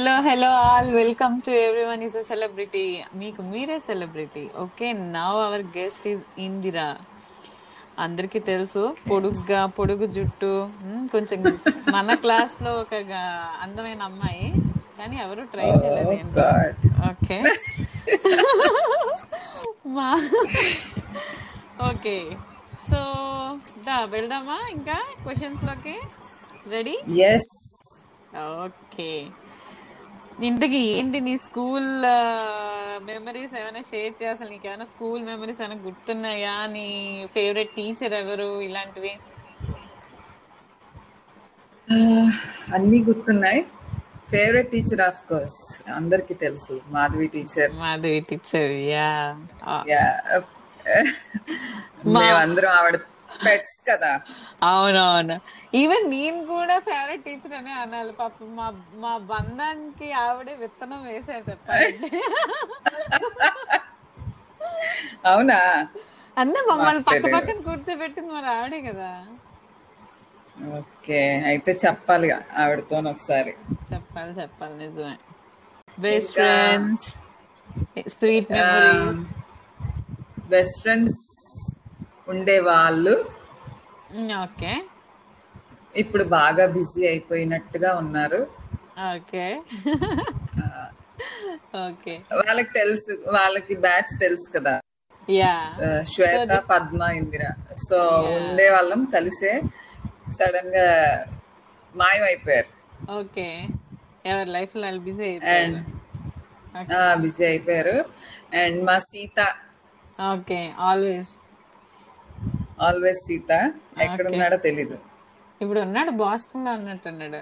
Hello hello all welcome to every one is a celebrity మీకు మీరే celebrity okay now our guest is Indira అందరికీ తెలుసు. పొడుగ్గా పొడుగు జుట్టు కొంచెం మన క్లాస్లో ఒక అందమైన అమ్మాయి. కానీ ఎవరు ట్రై చేయలేదు ఏంటో. గాడ్ ఓకే మా ఓకే సో దా వెళ్దామా ఇంకా? క్వశ్చన్స్లోకి? రెడీ ఎస్ ఓకే ఇంతకీ ఏంటి నీ స్కూల్ మెమరీస్ ఏమైనా షేర్ చేయాలి నీకు ఏమైనా స్కూల్ మెమరీస్ ఏమైనా గుర్తున్నాయా? నీ ఫేవరెట్ టీచర్ ఎవరు? ఇలాంటివి? అన్ని గుర్తున్నాయి. ఫేవరెట్ టీచర్ ఆఫ్ కోర్స్ అందరికి తెలుసు. Madhavi teacher Madhavi teacher yeah మేమందరం ఆవిడ పెట్స్ కదా. అవునవును. ఈవెన్ నేను కూడా ఫేవరెట్ టీచర్ అనే అనాలి. పాప మా మా బంధానికి ఆవిడే విత్తనం వేసారు చెప్పాలంటే అవునా? అందరూ మమ్మల్ని పక్క. పక్కన కూర్చోబెట్టింది మరి ఆవిడే కదా. ఓకే అయితే చెప్పాలి ఆవిడతో ఒకసారి. చెప్పాలి చెప్పాలి నిజమే. Best friends sweet memories best friends ఉండే వాళ్ళు ఓకే. ఇప్పుడు బాగా బిజీ అయిపోయినట్టుగా ఉన్నారు. ఓకే. ఓకే. వాళ్ళకి తెలుసు వాళ్ళకి బ్యాచ్ తెలుసు కదా. శ్వేత పద్మ ఇందిర. సో ఉండే వాళ్ళం కలిసే. సడన్గా మాయం అయిపోయారు ఓకే. ఎవరి లైఫ్లో బిజీ అండ్ అయిపోయారు? బిజీ అయిపోయారు. అండ్ మా Sita. Okay. Always. Always Sita ఎక్కడ ఉన్నాడో తెలీదు. ఇప్పుడు ఉన్నాడు బాస్టన్లో ఉన్నట్టు ఉన్నాడు.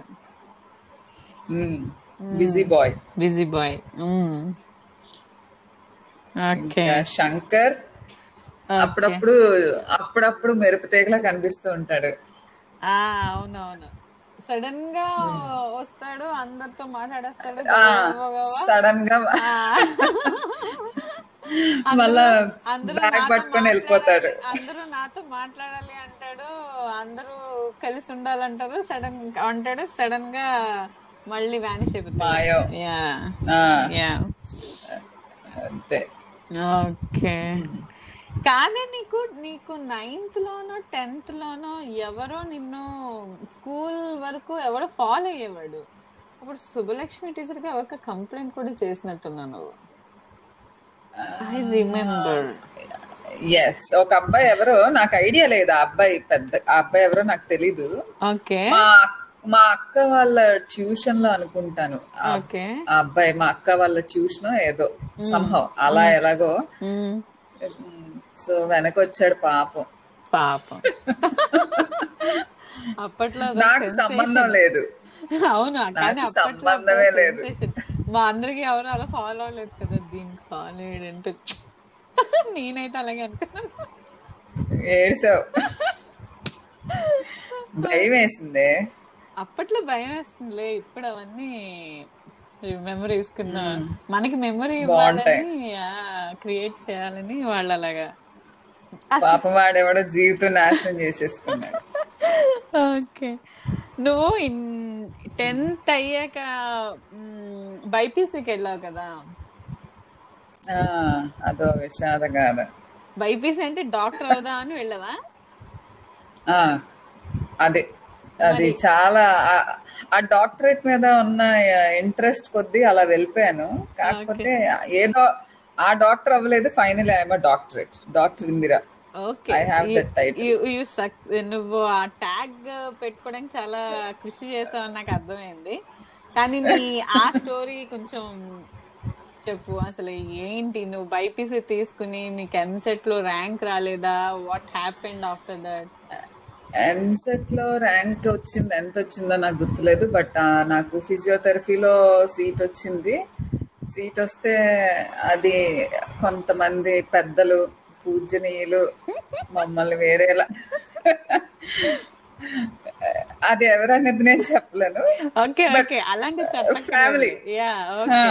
Busy boy busy boy okay Shankar అప్పుడప్పుడు అప్పుడప్పుడు మెరుపు తీగలా కనిపిస్తూ ఉంటాడు. ఆ అవునవును. సడన్గా వస్తాడు అందరితో మాట్లాడేస్తాడు సడన్గా మళ్ళా బ్యాగ్ పట్టుకొని వెళ్ళిపోతాడు. అందరూ నాతో మాట్లాడాలి అంటాడు. అందరూ కలిసి ఉండాలంటారు. సడన్ అంటాడు. సడన్గా మళ్ళీ వ్యానిష్ అయిపోతాడు. అంతే. ఓకే. కానీ నీకు నీకు నైన్త్ లోనో టెన్త్ లోనో ఎవరో నిన్ను స్కూల్ వరకు ఎవరో ఫాలో అయ్యేవాడు. అప్పుడు శుభలక్ష్మి టీచర్కి ఎవరికి కంప్లైంట్ కూడా చేసినట్టున్నావు నువ్వు. ఐ రిమెంబర్ ఎస్ ఒక అబ్బాయి ఎవరో నాకు ఐడియా లేదు ఆ అబ్బాయి పెద్ద ఆ అబ్బాయి ఎవరో నాకు తెలీదు. ఓకే. మా అక్క వాళ్ళ ట్యూషన్లో అనుకుంటాను. ఆ అబ్బాయి మా అక్క వాళ్ళ ట్యూషన్ ఏదో సంభవం అలా ఎలాగో. సో వెనక వచ్చాడు పాపం. పాపం. అప్పట్లో నాకు. సంబంధం లేదు. అవును? సంబంధమే లేదు. మా అందరికి ఎవరు అలా ఫాలో అవ్వలేదు కదా దీనికి ఫాలో అయ్యాడంటే. నేనైతే అలాగే అనుకున్నాను. ఏడ్చావు. భయం వేసిందే. అప్పట్లో భయం వేస్తుందిలే ఇప్పుడు అవన్నీ మెమరీస్ కింద మనకి మెమరీ. ఇవ్వాలని క్రియేట్ చేయాలని వాళ్ళు అలాగా. పాపం వాడెవడో జీవితం నాశనం చేసేసుకున్నాడు. ఓకే. నువ్వు టెన్త్ అయ్యాక బైపీసీకి వెళ్ళావు కదా? ఆ, అదో విషాదగాథ. బైపీసీ అంటే డాక్టర్ అవుదా అని వెళ్ళావా? ఆ, అదే అది చాలా ఆ- ఆ డాక్టరేట్ మీద ఉన్న ఇంట్రెస్ట్ కొద్దీ అలా వెళ్ళిపోయాను. కాకపోతే ఏదో ఆ డాక్టర్ అవ్వలేదు final I'm doctorate doctor Indira. Okay I have that title you suck నువ్వు ఆ ట్యాగ్ పెట్టుకోవడానికి చాలా కృషి చేసావు నాకు అర్థమైంది. కానీ నీ ఆ స్టోరీ కొంచెం చెప్పు. అసలు ఏంటి? నువ్వు బైపీసీ తీసుకుని నీకు ఎంసెట్లో ర్యాంక్ రాలేదా? వాట్ హ్యాపెండ్ ఆఫ్టర్ దట్ ఎంసెట్లో ర్యాంక్ వచ్చింది. ఎంత వచ్చిందో నాకు గుర్తులేదు బట్ నాకు ఫిజియోథెరపీలో సీట్ వచ్చింది. సీట్ వస్తే అది కొంతమంది పెద్దలు పూజనీయులు మమ్మల్ని వేరేలా. అది ఎవరనేది నేను చెప్పలేను. ఓకే ఓకే అలాంటి family. Yeah okay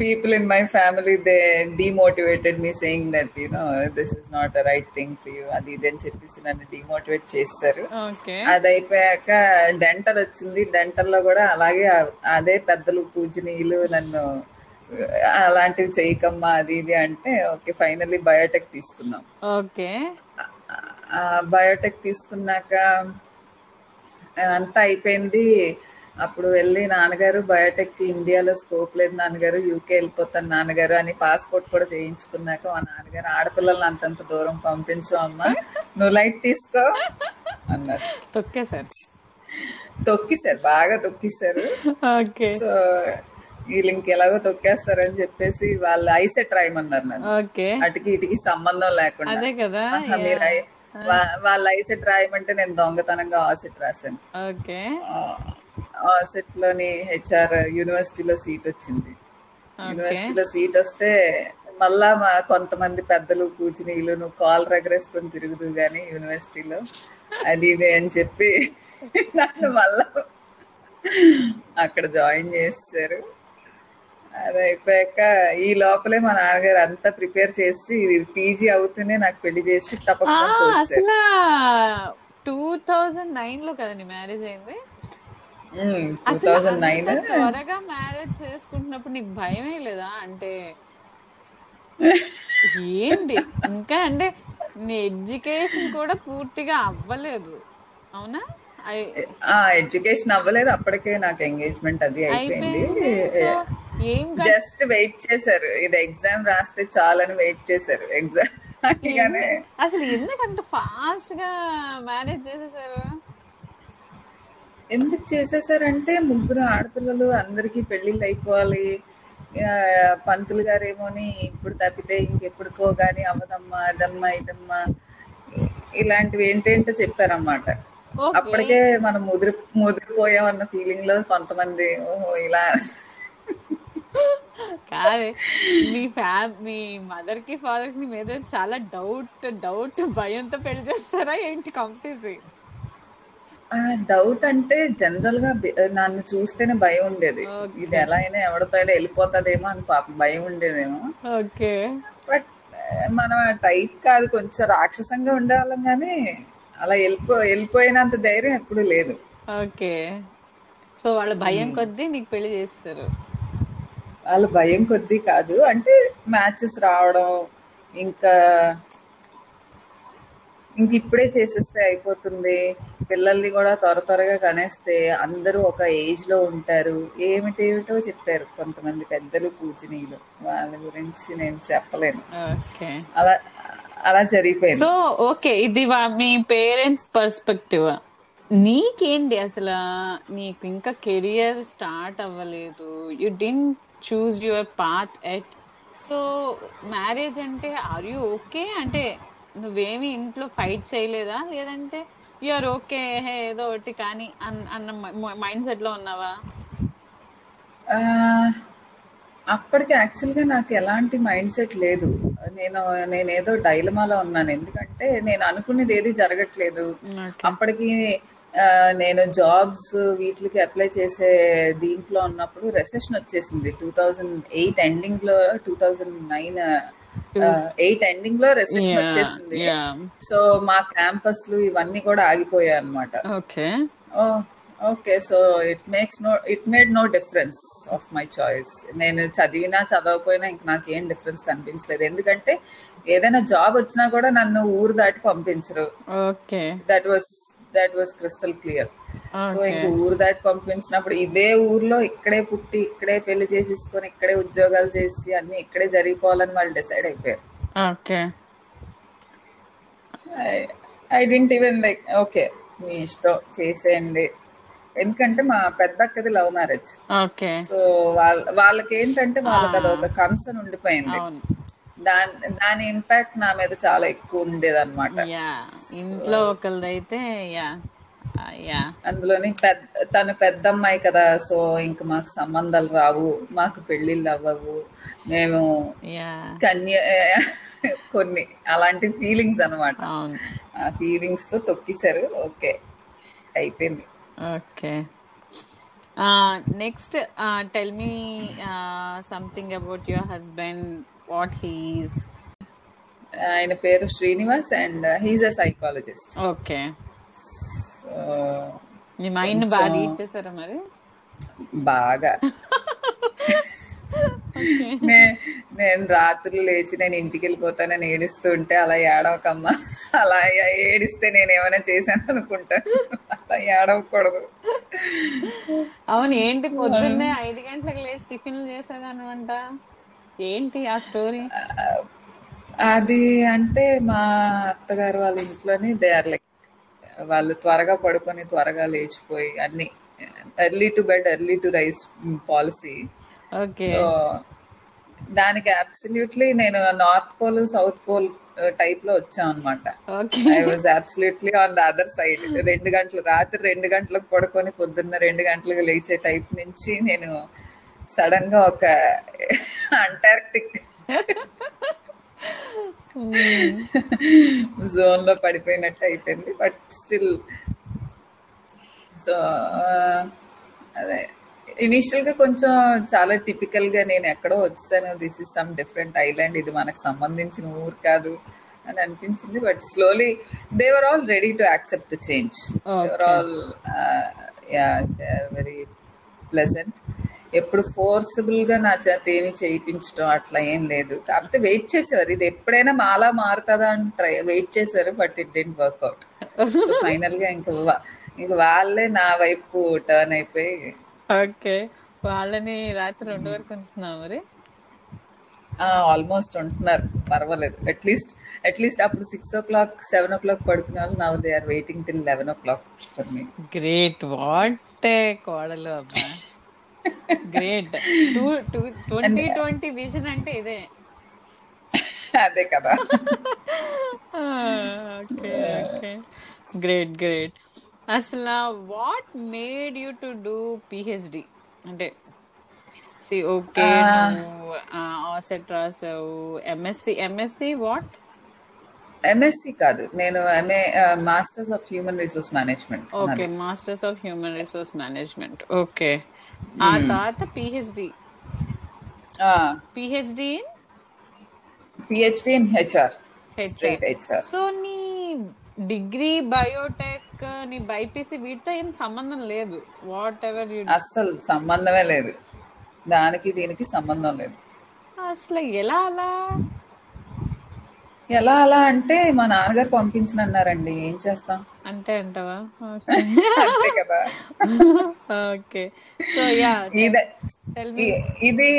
people in my family they demotivated me saying that you know this is not a right thing for you అది ఇది అని చెప్పేసి నన్ను డిమోటివేట్ చేస్తారు అది అయిపోయాక డెంటల్ వచ్చింది. డెంటల్లో కూడా అలాగే అదే పెద్దలు పూజనీయులు నన్ను అలాంటివి చేయకమ్మా అది ఇది అంటే ఓకే ఫైనల్లీ బయోటెక్ తీసుకున్నాం. ఓకే. బయోటెక్ తీసుకున్నాక అంతా అయిపోయింది. అప్పుడు వెళ్ళి నాన్నగారు బయోటెక్ ఇండియాలో స్కోప్ లేదు నాన్నగారు యూకే వెళ్ళిపోతాను నాన్నగారు అని పాస్పోర్ట్ కూడా చేయించుకున్నాక మా నాన్నగారు ఆడపిల్లల్ని అంతంత దూరం పంపించు అమ్మా నువ్వు లైట్ తీసుకో అన్నారు. తొక్కేసారు తొక్కిసారు బాగా తొక్కిసారు సో వీళ్ళు ఇంకెలాగో తొక్కేస్తారని చెప్పేసి వాళ్ళు ఐసెట్ రాయమన్నారు నన్ను. అటుకి ఇటుకి సంబంధం లేకుండా. మీరు వాళ్ళ ఐసెట్ రాయమంటే నేను దొంగతనంగా ఆసెట్ రాశాను. ఆసెట్లోని హెచ్ఆర్ యూనివర్సిటీలో సీట్ వచ్చింది. యూనివర్సిటీలో సీట్ వస్తే మళ్ళా మా కొంతమంది పెద్దలు కూర్చునీళ్ళు నువ్వు కాల్ రగరేసుకొని తిరుగుదు గాని యూనివర్సిటీలో. అది ఇది అని చెప్పి నన్ను మళ్ళా అక్కడ జాయిన్ చేస్తారు అది అయిపోయాక ఈ లోపలే మా నాన్నగారు అంతా ప్రిపేర్ చేసి పీజీ అవుతూనే నాకు పెళ్ళి చేసి తప్పకుండా టూ థౌజండ్ నైన్లో కదండి మ్యారేజ్ అయింది? టూ అసలు థౌజండ్ నైన్ త్వరగా మ్యారేజ్ చేసుకుంటున్నప్పుడు నీకు భయమే లేదా? అంటే ఏంటి? ఇంకా అంటే నీ ఎడ్యుకేషన్ కూడా పూర్తిగా అవ్వలేదు. అవునా? ఎడ్యుకేషన్ అవ్వలేదు. అప్పటికే నాకు ఎంగేజ్మెంట్ అది అయిపోయింది. ఏం జస్ట్ వెయిట్ చేశారు. ఇది ఎగ్జామ్ రాస్తే చాలని వెయిట్ చేశారు. ఎగ్జామ్ అసలు ఎందుకు అంత ఫాస్ట్గా మ్యారేజ్ చేసేసారు? ఎందుకు చేసేసారంటే ముగ్గురు ఆడపిల్లలు అందరికీ పెళ్ళిళ్ళు అయిపోవాలి. పంతులు గారేమోని ఇప్పుడు తప్పితే ఇంకెప్పుడుకో గానీ అవ్వదమ్మా అదమ్మా ఇదమ్మా. ఇలాంటివి ఏంటేంటో చెప్పారన్నమాట. అప్పటికే మనం ముదిరి ముదిరిపోయామన్న ఫీలింగ్లో కొంతమంది ఓహో ఇలా కాదే. మీ మీ మదర్కి ఫాదర్కి మీద చాలా డౌట్ డౌట్ భయంతో పెళ్ళి చేస్తారా ఏంటి కంపెనీసి? డౌట్ అంటే జనరల్గా నన్ను చూస్తేనే భయం ఉండేది. ఇది ఎలా అయినా ఎవరితో అయినా వెళ్ళిపోతుందేమో అని పాపం భయం ఉండేదేమో. ఓకే. బట్ మనం ఆ టైప్ కాదు కొంచెం రాక్షసంగా ఉండేవాళ్ళం కానీ అలా వెళ్ళిపో వెళ్ళిపోయినంత ధైర్యం ఎప్పుడు లేదు. ఓకే. సో వాళ్ళ భయం కొద్దీ నీకు పెళ్ళి చేస్తారు. వాళ్ళ భయం కొద్దీ కాదు. అంటే మ్యాచెస్ రావడం ఇంకా ఇంక ఇప్పుడే చేసేస్తే అయిపోతుంది. పిల్లల్ని కూడా త్వర త్వరగా కనేస్తే అందరూ ఒక ఏజ్లో ఉంటారు. ఏమిటేమిటో చెప్పారు కొంతమంది పెద్దలు పూజనీయులు. వాళ్ళ గురించి నేను చెప్పలేను. అలా అలా జరిగిపోయింది. సో ఓకే ఇది మీ పేరెంట్స్ పర్స్పెక్టివ్. నీకేంటి అసలు? నీకు ఇంకా కెరియర్ స్టార్ట్ అవ్వలేదు. You didn't choose your path at so marriage అంటే ఆర్ యూ ఓకే అంటే నువ్వేమి ఇంట్లో ఫైట్ చేయలేదా? లేదంటే యూఆర్ ఓకే హే ఏదో ఒకటి కానీ అన్- అన్న మైండ్ సెట్లో ఉన్నావా? అప్పటికి యాక్చువల్గా నాకు ఎలాంటి మైండ్ సెట్ లేదు. నేను నేనేదో డైలమాలో ఉన్నాను. ఎందుకంటే నేను అనుకునేది ఏది జరగట్లేదు. అప్పటికి నేను జాబ్స్ వీటికి అప్లై చేసే దీంట్లో ఉన్నప్పుడు రెసెషన్ వచ్చేసింది. టూ థౌజండ్ ఎయిట్ ఎండింగ్లో టూ థౌజండ్ నైన్ ఎయిట్ ఎండింగ్లో రెసెషన్ వచ్చేసింది. సో మా క్యాంపస్లు ఇవన్నీ కూడా ఆగిపోయాయి అన్నమాట. Okay okay. So it makes no it made no difference of my choice నేను చదివినా చదవకపోయినా ఇంక నాకు ఏం డిఫరెన్స్ కనిపించలేదు. ఎందుకంటే ఏదైనా జాబ్ వచ్చినా కూడా నన్ను ఊరు దాటి పంపించరు. Okay that was that was crystal clear so ఇంక ఊరు దాటి పంపించినప్పుడు ఇదే ఊర్లో ఇక్కడే పుట్టి ఇక్కడే పెళ్ళి చేసేసుకొని ఇక్కడే ఉద్యోగాలు చేసి అన్ని ఇక్కడే జరిగిపోవాలని వాళ్ళు డిసైడ్ అయిపోయారు. Okay. I didn't even like okay మీ ఇష్టం చేసేయండి. ఎందుకంటే మా పెద్ద అక్కది లవ్ మ్యారేజ్. సో వాళ్ళ వాళ్ళకి ఏంటంటే వాళ్ళకి అది ఒక కన్సర్న్ ఉండిపోయింది. దాని దాని ఇంపాక్ట్ నా మీద చాలా ఎక్కువ ఉండేది అనమాట యా ఇంట్లో ఒకరిదైతే యా యా. అందులోని పెద్ద తను పెద్ద అమ్మాయి కదా సో ఇంక మాకు సంబంధాలు రావు మాకు పెళ్ళిళ్ళు అవ్వవు మేము యా. కన్య కొన్ని అలాంటి ఫీలింగ్స్ అన్నమాట. అవును. ఆ ఫీలింగ్స్తో తొక్కిసారు ఓకే అయిపోయింది. Okay. Next tell me something about your husband what he's ఆయన పేరు Srinivas and he's a psychologist okay. Me mind బాగా రీడ్ చేస్తారా మరి? బాగా. నేను రాత్రులు లేచి నేను ఇంటికి వెళ్ళిపోతానని ఏడుస్తుంటే అలా ఏడవకమ్మా. అలా ఏడిస్తే నేను ఏమైనా చేశాను అనుకుంటాను అలా ఏడవకూడదు. అవును ఏంటి పొద్దున్నే ఐదు గంటలకు లేచి టిఫిన్లు చేసేదానమాట ఏంటి ఆ స్టోరీ? అది అంటే మా అత్తగారు వాళ్ళ ఇంట్లోని దే ఆర్ లైక్ వాళ్ళు త్వరగా పడుకొని త్వరగా లేచిపోయి అన్ని early to bed early to rise policy. Okay. So దానికి అబ్సల్యూట్లీ నేను నార్త్ పోల్ సౌత్ పోల్ టైప్లో వచ్చాం అనమాట I was absolutely on the other side రెండు గంటలు రాత్రి రెండు గంటలకు పడుకొని పొద్దున్న రెండు గంటలకు లేచే టైప్ నుంచి నేను సడన్గా ఒక అంటార్క్టిక్ జోన్లో పడిపోయినట్టు అయిపోయింది. బట్ స్టిల్ సో అదే ఇనిషియల్గా కొంచెం చాలా టిపికల్గా నేను ఎక్కడో వచ్చాను. This is some different island ఇది మనకు సంబంధించిన ఊరు కాదు అని అనిపించింది. But slowly they were all ready to accept the change they were all very pleasant ఎప్పుడు ఫోర్సబుల్గా నా చేత ఏమి చేయించడం అట్లా ఏం లేదు. కాకపోతే వెయిట్ చేసేవారు. ఇది ఎప్పుడైనా మాలా మారుతుందా అని ట్రై వెయిట్ చేశారు but it didn't work out ఫైనల్గా ఇంకా ఇంక వాళ్ళే నా వైపు టర్న్ అయిపోయి ఓకే. వాళ్ళని రాత్రి రెండు వరకు ఉంచుతున్నావు మరి? ఆల్మోస్ట్ ఉంటున్నారు. పర్వాలేదు. అట్లీస్ట్ అట్లీస్ట్ అప్పుడు six o'clock seven o'clock పడుకునే వాళ్ళు now they are waiting till eleven o'clock for me great what కోడలు అబ్బా. Great two two twenty twenty vision అంటే ఇదే. అదే కదా. ఓకే ఓకే గ్రేట్ గ్రేట్ అసలు what made you to do PhD అంటే సి ఓకే నువ్వు ఆసెట్ రాసావు ఎంఎస్సి ఎంఎస్సి వాట్ ఎంఎస్సి కాదు. నేను MA masters of human resource management okay masters of human resource management okay ఆ తర్వాత PhD PhD in PhD in HR HR so నీ degree biotech నీ బైపీసీ వీటితో ఏం సంబంధం లేదు. వాట్ ఎవర్ యూ అస్సలు సంబంధమే లేదు. దానికి దీనికి సంబంధం లేదు. అసలు ఎలా అలా? ఎలా అలా అంటే మా నాన్నగారు పంపించనన్నారండి. ఏం చేస్తాం? అంతే అంటావా? అంతే కదా. ఓకే. సో యా ఇదే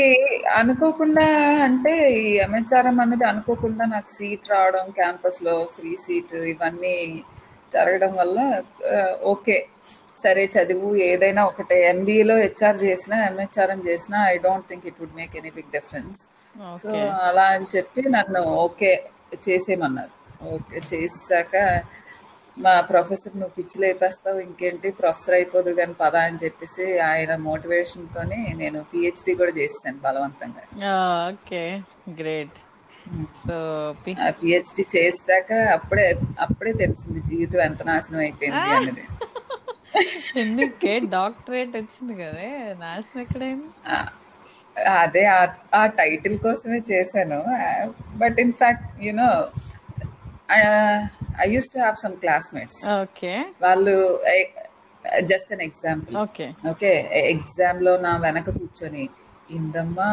అనుకోకుండా అంటే ఈ ఎంహెచ్ఆర్ఎం అనేది అనుకోకుండా నాకు సీట్ రావడం క్యాంపస్లో ఫ్రీ సీట్ ఇవన్నీ జరగడం వల్ల ఓకే. సరే చదువు ఏదైనా ఒకటే. ఎంబీఏలో హెచ్ఆర్ చేసినా ఎంహెచ్ఆర్ఎం చేసినా I don't think it would make any big difference so అలా అని చెప్పి నన్ను ఓకే చేసేయమన్నారు. ఓకే చేసాక మా ప్రొఫెసర్ నువ్వు పిచ్చి లేపేస్తావు ఇంకేంటి? ప్రొఫెసర్ అయిపోదు కానీ పదా అని చెప్పేసి ఆయన మోటివేషన్ తోని నేను పిహెచ్డి కూడా చేశాను బలవంతంగా. Okay great. సో పిహెచ్డి చేశాక అప్పుడే అప్పుడే తెలిసింది జీవితం ఎంత నాశనం అయిపోయింది అన్నది. ఎందుకే? డాక్టరేట్ వచ్చింది కదా. నాశనం ఎక్కడైంది? అదే ఆ- టైటిల్ కోసమే చేశాను. But in fact you know I use to have some classmates okay. వాళ్ళు just an example okay. Okay ఎగ్జామ్లో నా వెనక కూర్చొని ఇందమ్మా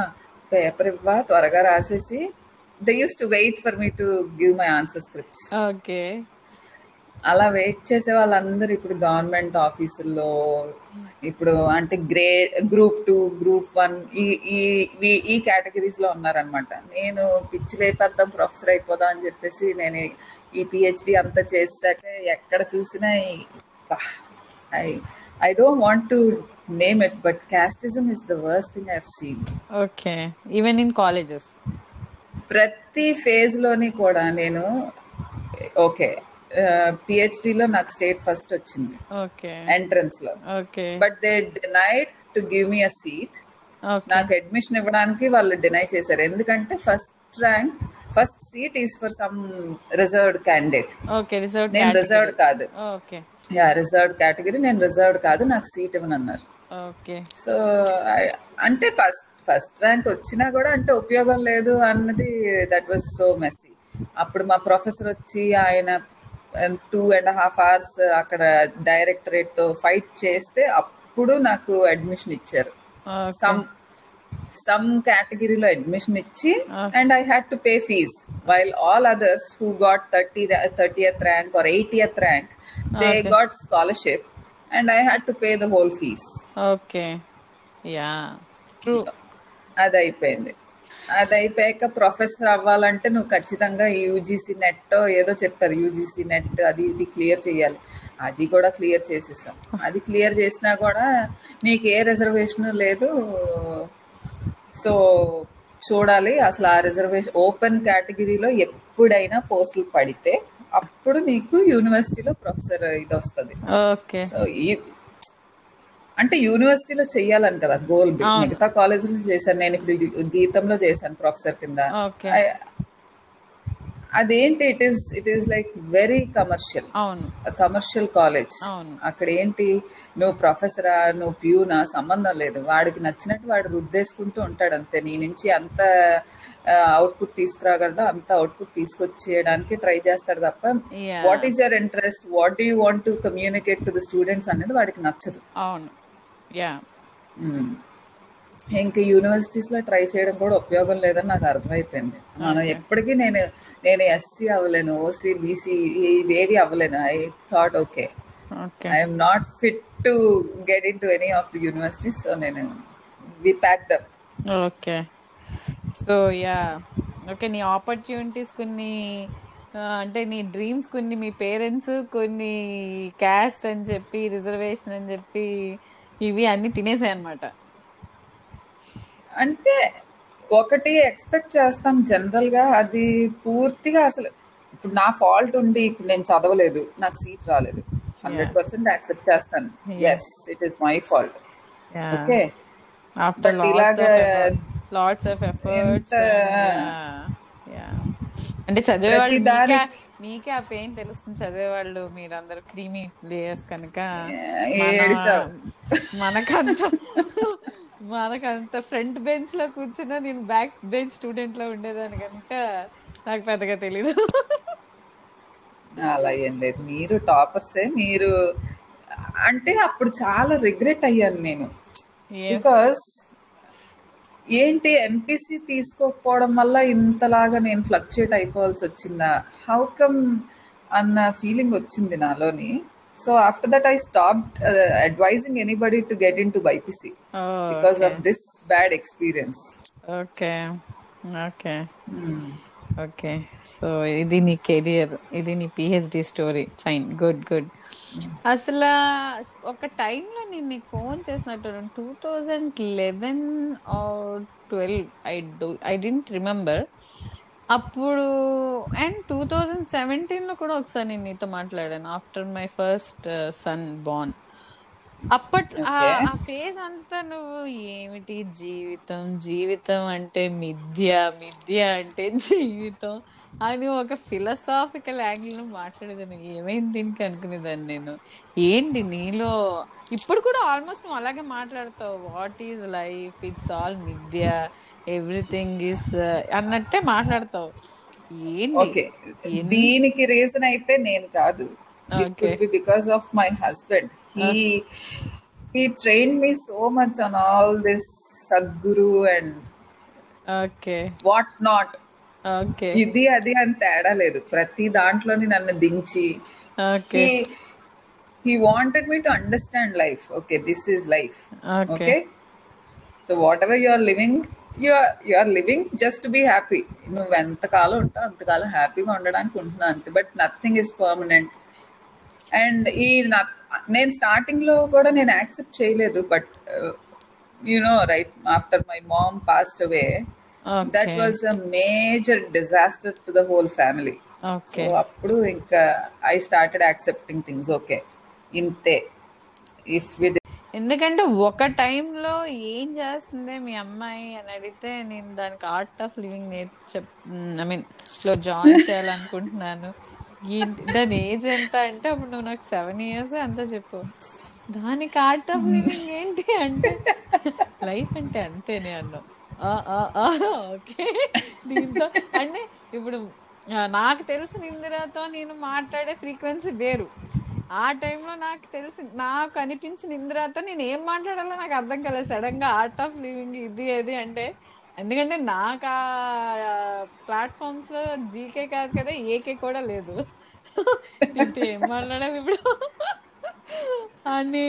పేపర్ ఇవ్వా త్వరగా రాసేసి they use to wait for me to give my answer scripts okay. అలా వెయిట్ చేసే వాళ్ళందరూ ఇప్పుడు గవర్నమెంట్ ఆఫీసుల్లో ఇప్పుడు అంటే grade group two group one ఈ ఈ ఈ- ఈ కేటగిరీస్లో ఉన్నారనమాట నేను పిచ్చి లేపేద్దాం ప్రొఫెసర్ అయిపోదాం అని చెప్పేసి నేను ఈ పిహెచ్డి అంతా చేశాక ఎక్కడ చూసినా I I don't want to name it but casteism is the worst thing I seen okay even in colleges ప్రతి ఫేజ్లోని కూడా నేను ఓకే పిహెచ్డిలో నాకు స్టేట్ ఫస్ట్ వచ్చింది. ఓకే. ఎంట్రన్స్లో. Okay. But they denied to give me a seat నాకు admission ఇవ్వడానికి వాళ్ళు డినై చేశారు. ఎందుకంటే first rank first seat is for some reserved candidate నేను రిజర్వ్డ్ కాదు. ఓకే. యా రిజర్వ్డ్ కేటగిరీ నేను రిజర్వ్డ్ కాదు నాకు సీట్ ఇవ్వనన్నారు. ఓకే. సో అంటే ఫస్ట్ ఫస్ట్ ర్యాంక్ వచ్చినా కూడా అంటే ఉపయోగం లేదు అన్నది దట్ వాజ్ సో మెస్సీ అప్పుడు మా ప్రొఫెసర్ వచ్చి ఆయన టూ అండ్ హాఫ్ అవర్స్ అక్కడ డైరెక్టరేట్తో ఫైట్ చేస్తే అప్పుడు నాకు అడ్మిషన్ ఇచ్చారు. సమ్ సమ్ కేటగిరీలో అడ్మిషన్ ఇచ్చి and I had to pay fees while all others who got thirty thirtieth rank or eightieth rank they got scholarship and I had to pay the whole fees okay yeah true అది అయిపోయింది. అది అయిపోయాక professor అవ్వాలంటే నువ్వు ఖచ్చితంగా UGC net ఏదో చెప్పారు UGC net అది ఇది క్లియర్ చేయాలి. అది కూడా క్లియర్ చేసేసాం. అది క్లియర్ చేసినా కూడా నీకు ఏ రిజర్వేషన్ లేదు. సో చూడాలి అసలు ఆ రిజర్వేషన్ ఓపెన్ కేటగిరీలో ఎప్పుడైనా పోస్టులు పడితే అప్పుడు నీకు యూనివర్సిటీలో ప్రొఫెసర్ ఇది వస్తుంది. ఓకే. సో ఈ అంటే యూనివర్సిటీలో చెయ్యాలని కదా గోల్ మిగతా కాలేజీలో చేశాను. నేను ఇప్పుడు గీతంలో చేశాను ప్రొఫెసర్ కింద. అదేంటి? It is it is like very commercial commercial college అక్కడ ఏంటి నువ్వు ప్రొఫెసరా నువ్వు ప్యూనా సంబంధం లేదు. వాడికి నచ్చినట్టు వాడు రుద్దేసుకుంటూ ఉంటాడు అంతే. నీ నుంచి అంత అవుట్పుట్ తీసుకురాగలడో అంత అవుట్పుట్ తీసుకొచ్చేయడానికి ట్రై చేస్తాడు తప్ప. What is your interest what do you want to communicate to the students అనేది వాడికి నచ్చదు. అవును. యా. ఇంకా యూనివర్సిటీస్లో ట్రై చేయడం కూడా ఉపయోగం లేదని నాకు అర్థమైపోయింది. మనం ఎప్పటికీ నేను నేను ఎస్సీ అవ్వలేను ఓసీ బీసీ ఇవేవి అవ్వలేను. I thought okay okay I'm not fit to get into any of the universities so నేను we packed up okay so yeah okay నీ ఆపర్చునిటీస్ కొన్ని అంటే నీ డ్రీమ్స్ కొన్ని మీ పేరెంట్స్ కొన్ని క్యాస్ట్ అని చెప్పి రిజర్వేషన్ అని చెప్పి ఇవి అన్ని తినేసాయి అనమాట అంటే ఒకటి ఎక్స్పెక్ట్ చేస్తాం జనరల్గా అది పూర్తిగా అసలు ఇప్పుడు నా ఫాల్ట్ ఉండి ఇప్పుడు నేను చదవలేదు నాకు సీట్ రాలేదు. హండ్రెడ్ పర్సెంట్ యాక్సెప్ట్ చేస్తాను. Yes it is my fault okay after lots of efforts అంటే చదివేవాళ్ళు మీకే ఆ పెయిన్ తెలుస్తుంది. చదివేవాళ్ళు మీరందరూ క్రీమీ ప్లేయర్స్ కనుక మనకంత మనకంత ఫ్రంట్ బెంచ్లో కూర్చున్నా నేను బ్యాక్ బెంచ్ స్టూడెంట్లో ఉండేదాన్ని కనుక నాకు పెద్దగా తెలీదు. అలా ఏం లేదు. మీరు టాపర్సే మీరు అంటే అప్పుడు చాలా రిగ్రెట్ అయ్యాను నేను. బికాస్ ఏంటి ఎంపీసీ తీసుకోకపోవడం వల్ల ఇంతలాగా నేను ఫ్లక్చుయేట్ అయిపోవాల్సి వచ్చిందా? హౌ కమ్ అన్న ఫీలింగ్ వచ్చింది నాలోని. So after that I stop advising anybody to get into BiPC because of this bad experience okay okay okay so ఇది నీ కెరియర్ ఇది నీ PhD story fine good good అసలు ఒక టైంలో నేను నీకు ఫోన్ చేసినట్టు two thousand eleven or twelve I do I don't remember అప్పుడు అండ్ టూ థౌజండ్ సెవెంటీన్లో కూడా ఒకసారి నేను నీతో మాట్లాడాను. After my first son born అప్పట్ ఆ- ఫేజ్ అంతా నువ్వు ఏమిటి? జీవితం జీవితం అంటే మిథ్య మిథ్య అంటే జీవితం అని ఒక ఫిలసాఫికల్ యాంగిల్ మాట్లాడేదాన్ని. ఏమైంది దీనికి అనుకునేదాన్ని నేను? ఏంటి నీలో ఇప్పుడు కూడా ఆల్మోస్ట్ నువ్వు అలాగే మాట్లాడతావు. What is life it's all మిథ్య. ఎవ్రీథింగ్ ఇస్ అన్నట్టే మాట్లాడతావు. ఏంటి? దీనికి రీజన్ అయితే నేను కాదు. Because of my husband he he train me so much on all this Sadhguru and okay what not okay ఇది అది అని తేడా లేదు. ప్రతి దాంట్లోని నన్ను దించి okay he wanted me to understand life okay this is life okay okay so whatever you are living you are you are living just be happy నువ్వు ఎంతకాలం ఉంటావు అంతకాలం హ్యాపీగా ఉండడానికి ఉంటున్నావు అంతే. But nothing is permanent and ఈ నా- నేను స్టార్టింగ్లో కూడా నేను యాక్సెప్ట్ చేయలేదు but no right after my mom passed away that was a major disaster to the whole family so అప్పుడు ఇంకా I started accepting things okay ఇంతే. ఇఫ్ వి ఎందుకంటే ఒక టైంలో ఏం చేస్తుంది మీ అమ్మాయి అని అడిగితే నేను దానికి ఆర్ట్ ఆఫ్ లివింగ్ నేర్చు ఐ మీన్లో జాయిన్ చేయాలనుకుంటున్నాను. దాని ఏజ్ ఎంత అంటే అప్పుడు నువ్వు నాకు సెవెన్ ఇయర్స్ అంతా చెప్పు. దానికి ఆర్ట్ ఆఫ్ లివింగ్ ఏంటి అంటే లైఫ్ అంటే అంతేనే అన్నాం. ఓకే. దీంతో అంటే ఇప్పుడు నాకు తెలిసిన ఇందిరాతో నేను మాట్లాడే ఫ్రీక్వెన్సీ వేరు. ఆ టైంలో నాకు తెలిసి నాకు అనిపించిన ఇందిరాతో నేను ఏం మాట్లాడాలో నాకు అర్థం కాలేదు. సడన్గా ఆర్ట్ ఆఫ్ లివింగ్ ఇది ఏది అంటే ఎందుకంటే నాకు ఆ ప్లాట్ఫామ్స్లో జీకే కాదు కదా ఏకే కూడా లేదు. ఏం మాట్లాడాలి ఇప్పుడు? అని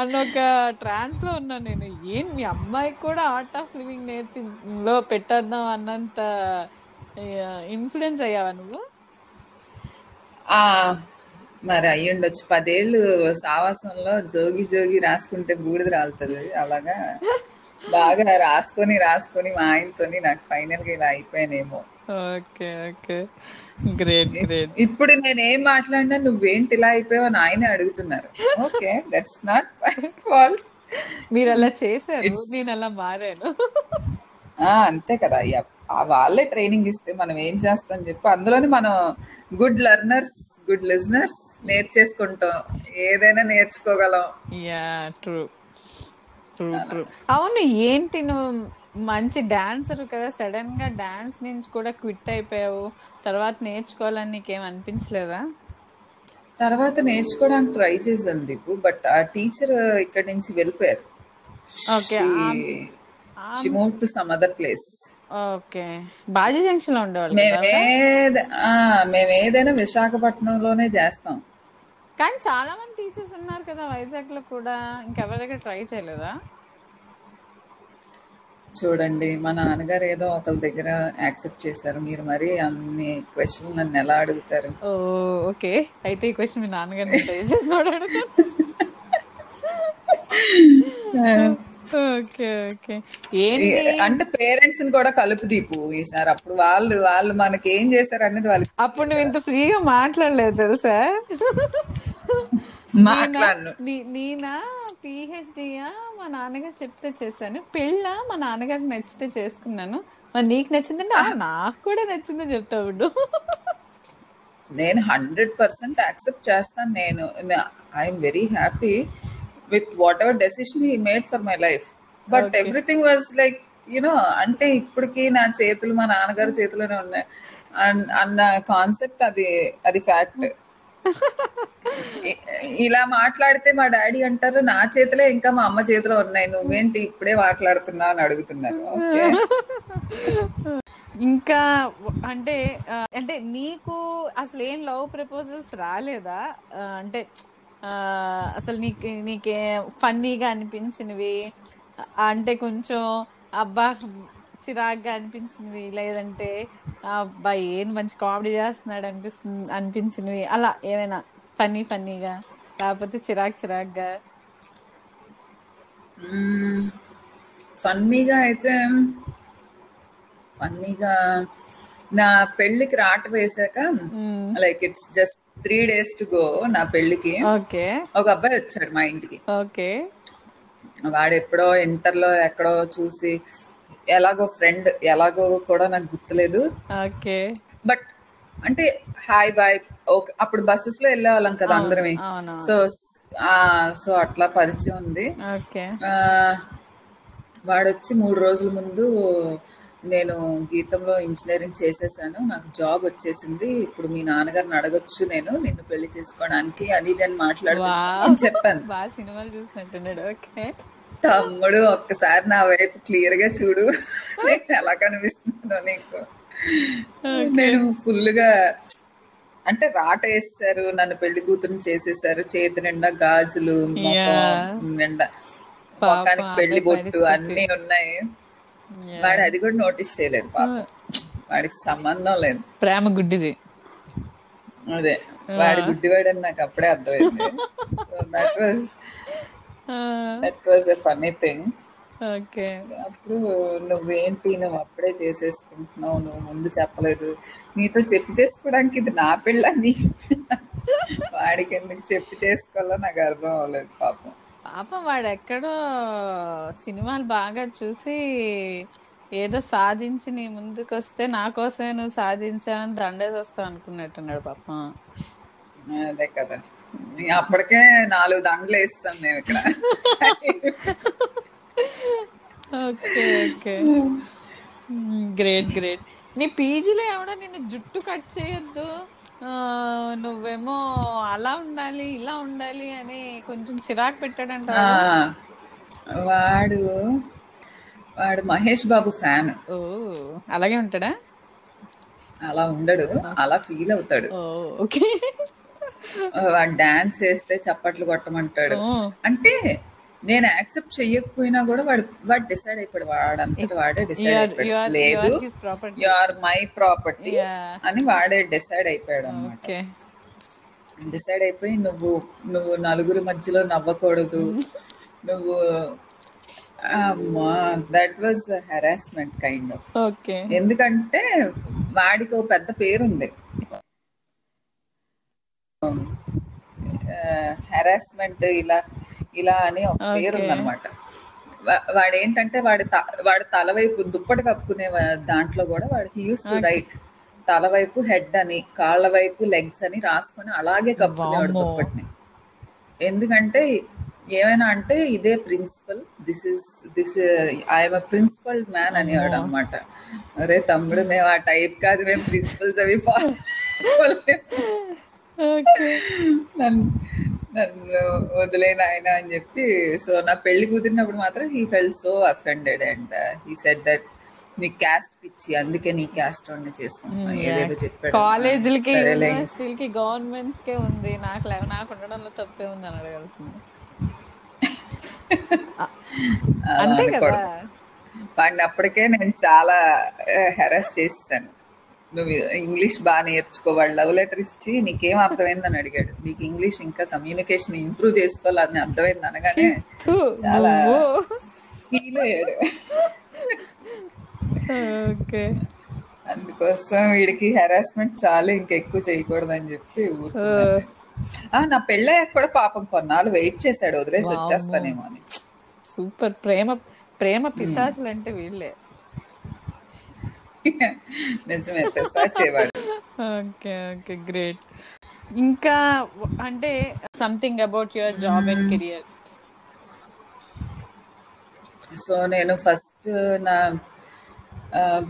అన్న ఒక ట్రాన్స్లో ఉన్నాను నేను. ఏం మీ అమ్మాయికి కూడా ఆర్ట్ ఆఫ్ లివింగ్ నేర్పి లో పెట్టేద్దాం అన్నంత ఇన్ఫ్లుయెన్స్ అయ్యావా నువ్వు? ఆ మరి అయ్యి ఉండొచ్చు. పదేళ్ళు సావాసంలో జోగి జోగి రాసుకుంటే బూడిద రాలుతుంది. అలాగా? బాగా రాసుకొని రాసుకొని మా ఆయనతోని నాకు ఫైనల్గా ఇలా అయిపోయానేమో. Okay okay. గ్రేట్ గ్రేట్ ఇప్పుడు నేను ఏం మాట్లాడినా నువ్వేంటి ఇలా అయిపోయావు అని ఆయన అడుగుతున్నారు. ఓకే దట్స్ నాట్ ఫాల్ట్ మీరు అలా చేశారు నేను అలా మారాను. అంతే కదా. అయ్యా ఆ వాళ్ళే ట్రైనింగ్ ఇస్తే మనం ఏం చేస్తాం చెప్పి అందులోనే మనం గుడ్ లెర్నర్స్ గుడ్ లిజనర్స్ నేర్చేసుకుంటాం. ఏదైనా నేర్చుకోగలం. యా ట్రూ అవును ఏంటి నువ్వు మంచి డాన్సర్ కదా సడన్గా డాన్స్ నుంచి కూడా క్విట్ అయిపోయావు. తర్వాత నేర్చుకోవాలని నీకేం అనిపించలేదా? తర్వాత నేర్చుకోవడానికి ట్రై చేశాను దీపు బట్ ఆ టీచర్ ఇక్కడి నుంచి వెళ్ళిపోయారు. Okay she move to some other place. Okay. Baji జంక్షన్లో ఉండేవాళ్ళు మేము ఏదైనా విశాఖపట్నంలోనే చేస్తాం. కానీ చాలా మంది టీచర్స్ ఉన్నారు కదా వైజాగ్లో కూడా. ఇంకెవరి దగ్గర ట్రై చేయలేదా? చూడండి మా నాన్నగారు ఏదో ఒకరి దగ్గర యాక్సెప్ట్ చేశారు. మీరు మరి అన్ని క్వశ్చన్ నన్ను ఎలా అడుగుతారు? Oh okay. అయితే ఈ క్వశ్చన్ మీ నాన్నగారిని చేసినాడు ఓకే ఓకే. అంటే పేరెంట్స్ని కూడా కలుపు దీపు ఈసారి. అప్పుడు వాళ్ళు వాళ్ళు మనకి ఏం చేశారు అనేది వాళ్ళకి అప్పుడు నువ్వు ఇంత ఫ్రీగా మాట్లాడలేదు తెలుసా? మాట్లాడను నీ- నేనా పిహెచ్డియా మా నాన్నగారు చెప్తే చేశాను. పెళ్ళ? మా నాన్నగారికి నచ్చితే చేసుకున్నాను. మరి నీకు నచ్చిందంటే "ఆ, నాకు కూడా నచ్చిందని చెప్తావు నేను హండ్రెడ్ పర్సెంట్ యాక్సెప్ట్ చేస్తాను నేను. I'm very happy with whatever decision he made for my life but everything was like you know అంటే ఇప్పటికీ నా చేతులు మా నాన్నగారి చేతిలోనే ఉన్నాయి. అన్- అన్న కాన్సెప్ట్ అది అది ఫ్యాక్ట్ ఇలా మాట్లాడితే మా డాడీ అంటారు నా చేతిలో ఇంకా మా అమ్మ చేతిలో ఉన్నాయి. నువ్వేంటి ఇప్పుడే మాట్లాడుతున్నావు అని అడుగుతున్నారు. ఓకే. ఇంకా అంటే అంటే నీకు అసలు ఏం లవ్ ప్రపోజల్స్ రాలేదా? అంటే అసలు నీకు నీకే ఫన్నీగా అనిపించినవి? అంటే కొంచెం అబ్బా చిరాగ్గా అనిపించినవి? లేదంటే ఆ, అబ్బా ఏం మంచి కామెడీ చేస్తున్నాడు అనిపిస్తుంది అనిపించినవి? అలా ఏమైనా ఫన్నీ ఫన్నీగా? లేకపోతే చిరాక్ చిరాగ్గా? ఫన్నీగా అయితే ఫన్నీగా నా పెళ్ళికి రాట వేసాక like it's just three days to go నా పెళ్ళికి. ఓకే. ఒక అబ్బాయి వచ్చాడు మా ఇంటికి. ఓకే. వాడు ఎప్పుడో ఇంటర్లో ఎక్కడో చూసి ఎలాగో ఫ్రెండ్ ఎలాగో కూడా నాకు గుర్తులేదు. ఓకే. బట్ అంటే హాయ్ బాయ్ ఓకే. అప్పుడు బస్సెస్లో వెళ్ళేవాళ్ళం కదా అందరమే. సో సో అట్లా పరిచయం ఉంది. ఆ, వాడొచ్చి మూడు రోజుల ముందు నేను గీతంలో ఇంజనీరింగ్ చేసేసాను. నాకు జాబ్ వచ్చేసింది. ఇప్పుడు మీ నాన్నగారిని అడగొచ్చు నేను. నిన్ను పెళ్ళి చేసుకోవడానికి అది అని మాట్లాడుతున్నాను అని చెప్పాను. బాగా సినిమాలు చూసినట్టున్నాడు. ఓకే. తమ్ముడు ఒక్కసారి నా వైపు క్లియర్గా చూడు. నేను ఎలా కనిపిస్తున్నానో నీకు. నేను ఫుల్గా అంటే రాట వేస్తారు. నన్ను పెళ్ళి కూతురు చేసేసారు. చేతి నిండా గాజులు నిండా. మొఖానికి పెళ్ళి బొట్టు అన్ని ఉన్నాయి. వాడు అది కూడా నోటీస్ చేయలేదు పాపం. వాడికి సంబంధం లేదు. ప్రేమ గుడ్డిది. అదే. వాడి గుడ్డివాడని నాకు అప్పుడే అర్థమైంది. That was that was a funny thing okay అప్పుడు నువ్వేంటి? నువ్వు అప్పుడే చేసేసుకుంటున్నావు. నువ్వు ముందు చెప్పలేదు. నీతో చెప్పి చేసుకోవడానికి ఇది నా పిల్ల నీ వాడికి ఎందుకు చెప్పి చేసుకోవాలో నాకు అర్థం అవ్వలేదు పాపం. పాపం వాడు ఎక్కడో సినిమాలు బాగా చూసి ఏదో సాధించి నీ ముందుకు వస్తే నా కోసమే నువ్వు సాధించావని దండేసి వస్తావు అనుకున్నట్టున్నాడు పాపం. అదే కదా. అప్పటికే నాలుగు దండలు వేస్తాం మేము ఇక్కడ. Okay okay. Great great. నీ పీజీలో ఎవడో నిన్ను జుట్టు కట్ చేయొద్దు? నువ్వేమో అలా ఉండాలి ఇలా ఉండాలి అని కొంచెం చిరాకు పెట్టాడంట వాడు వాడు మహేష్ బాబు ఫ్యాన్. ఓ అలాగే ఉంటాడా? అలా ఉండడు అలా ఫీల్ అవుతాడు. ఓకే. వాడు డాన్స్ వేస్తే చప్పట్లు కొట్టమంటాడు. అంటే నేను యాక్సెప్ట్ చెయ్యకపోయినా కూడా వాడు వాడు డిసైడ్ అయిపోయాడు. వాడంతటి వాడే డిసైడ్ అయిపోయాడు. లేదు. యు ఆర్ మై ప్రాపర్టీ అని వాడే డిసైడ్ అయిపోయాడు అనమాట డిసైడ్ అయిపోయి నువ్వు నువ్వు నలుగురి మధ్యలో నవ్వకూడదు. నువ్వు that was harassment kind of okay ఎందుకంటే వాడికి ఒక పెద్ద పేరుంది. హెరాస్మెంట్ ఇలా ఇలా అని ఒక పేరు ఉందన్నమాట వా- వాడేంటంటే వాడి వాడి తల వైపు దుప్పటి కప్పుకునే దాంట్లో కూడా వాడికి యూస్ టు రైట్. తల వైపు హెడ్ అని కాళ్ళ వైపు లెగ్స్ అని రాసుకొని అలాగే కప్పుకునేవాడు. దుప్పటిని. ఎందుకంటే ఏమైనా అంటే ఇదే principle this is this I'm principle man అనేవాడు అనమాట అరే తమ్ముడు మేము ఆ టైప్ కాదు మేము ప్రిన్సిపల్స్ అవి నన్ను నన్ను వదిలేను ఆయన అని చెప్పి సో నా పెళ్ళి కుదిరినప్పుడు మాత్రం he felt so offended and he said that నీ క్యాస్ట్ పిచ్చి అందుకే నీ క్యాస్ట్ వాడిని చేసుకుంటున్నా ఏదేదో చెప్పాడు కాలేజీలకి. యూనివర్సిటీలకి గవర్నమెంట్స్ కే ఉంది. నాకు నాకు ఉండడంలో తప్పే ఉంది అని అడగాల్సింది. అంతే కదా. వాడిని అప్పటికే నేను చాలా హెరాస్ చేస్తాను నువ్వు ఇంగ్లీష్ బాగా నేర్చుకో వాడు లవ్ లెటర్ ఇచ్చి నీకేం అర్థమైందని అడిగాడు. నీకు ఇంగ్లీష్ ఇంకా కమ్యూనికేషన్ ఇంప్రూవ్ చేసుకోవాలని అర్థమైంది అనగానే చాలా. ఫీల్ అయ్యాడు. ఓకే. అందుకోసం వీడికి హెరాస్మెంట్ చాలా ఇంకెక్కువ చేయకూడదని చెప్పి. ఆ, నా పెళ్ళయ్యాక కూడా పాపం కొన్నాళ్ళు వెయిట్ చేశాడు వదిలేసి వచ్చేస్తానేమో అని. సూపర్. ప్రేమ ప్రేమ పిశాచులు అంటే వీళ్ళే. నిజమే ఓకే ఓకే గ్రేట్. ఇంకా అంటే something about your job and career so నేను ఫస్ట్ నా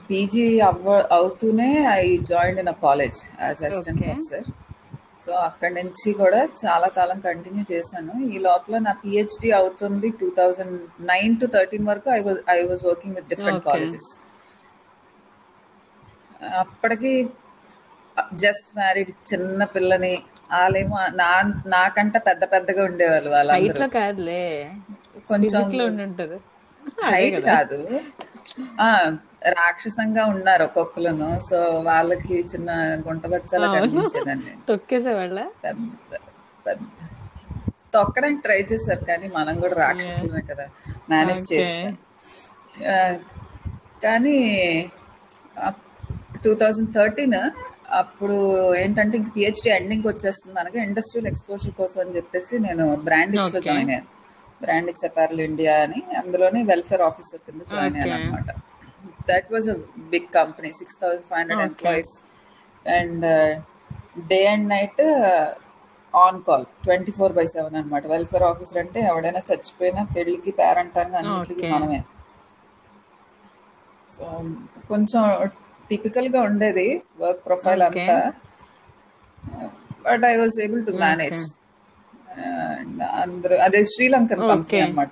పీజీ అవ్వ అవుతూనే I join in a college as assistant. Professor so అక్కడి నుంచి కూడా చాలా కాలం కంటిన్యూ చేశాను. ఈ లోపల నా పిహెచ్డి అవుతుంది two thousand nine to thirteen వరకు I was I was working with different. Colleges అప్పటికి జస్ట్ మ్యారీడ్ చిన్న పిల్లని వాళ్ళేమో నా నాకంటే పెద్ద పెద్దగా ఉండేవాళ్ళు లో కాదులే. కొంచెం హైట్ కాదు. ఆ రాక్షసంగా ఉన్నారు ఒక్కొక్కరును సో వాళ్ళకి చిన్న గుంట బచ్చలా కనిపించేదండి తొక్కేసేవాళ్ళ? పెద్ద పెద్ద. తొక్కడానికి ట్రై చేశారు కానీ మనం కూడా రాక్షసులమే కదా. మేనేజ్ ఆ, కానీ టూ థౌజండ్ థర్టీన్ అప్పుడు ఏంటంటే ఇంక పిహెచ్డి ఎండింగ్ వచ్చేస్తుంది అనగా ఇండస్ట్రియల్ ఎక్స్పోజర్ కోసం అని చెప్పేసి నేను బ్రాండిక్స్లో. జాయిన్ అయ్యాను బ్రాండిక్స్ అపారల్ ఇండియా అని అందులోనే వెల్ఫేర్ ఆఫీసర్ కింద జాయిన్ అయ్యాను. అనమాట that was a big company six thousand five hundred. Employees and day and night on call twenty four by seven అనమాట వెల్ఫేర్ ఆఫీసర్ అంటే ఎవడైనా చచ్చిపోయినా పెళ్ళికి పేరంటానికి అన్నిటికీ Okay. మనమే సో కొంచెం టిపికల్గా ఉండేది వర్క్ ప్రొఫైల్. అంతా but I was able to manage అందరూ అదే శ్రీలంకన్ కంపెనీ Okay. అనమాట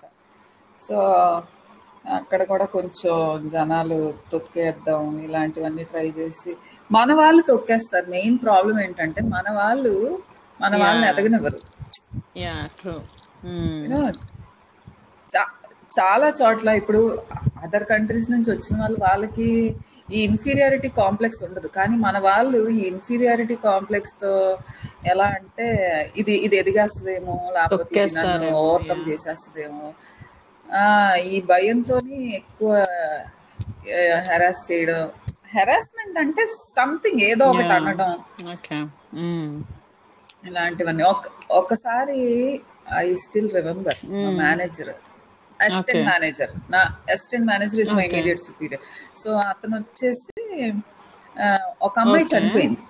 సో అక్కడ కూడా కొంచెం జనాలు తొక్కేద్దాం ఇలాంటివన్నీ ట్రై చేసి మన వాళ్ళు తొక్కేస్తారు. మెయిన్ ప్రాబ్లం ఏంటంటే మన వాళ్ళు మన వాళ్ళని. ఎదగనివ్వరు. చా- చాలా చోట్ల ఇప్పుడు అదర్ కంట్రీస్ నుంచి వచ్చిన వాళ్ళు వాళ్ళకి ఈ ఇన్ఫీరియారిటీ కాంప్లెక్స్ ఉండదు. కానీ మన వాళ్ళు ఈ ఇన్ఫీరియారిటీ కాంప్లెక్స్తో ఎలా అంటే ఇది ఇది ఎదిగేస్తుందేమో లేకపోతే నన్ను ఓవర్కమ్ చేసేస్తుందేమో. ఆ ఈ భయంతో ఎక్కువ హెరాస్ చేయడం. హెరాస్మెంట్ అంటే సంథింగ్ ఏదో ఒకటి. అనడం. ఓకే ఇలాంటివన్నీ. ఒక ఒకసారి I still remember manager assistant. Manager నా assistant manager is my. Immediate superior so అతను వచ్చేసి ఒక అమ్మాయి. చనిపోయింది.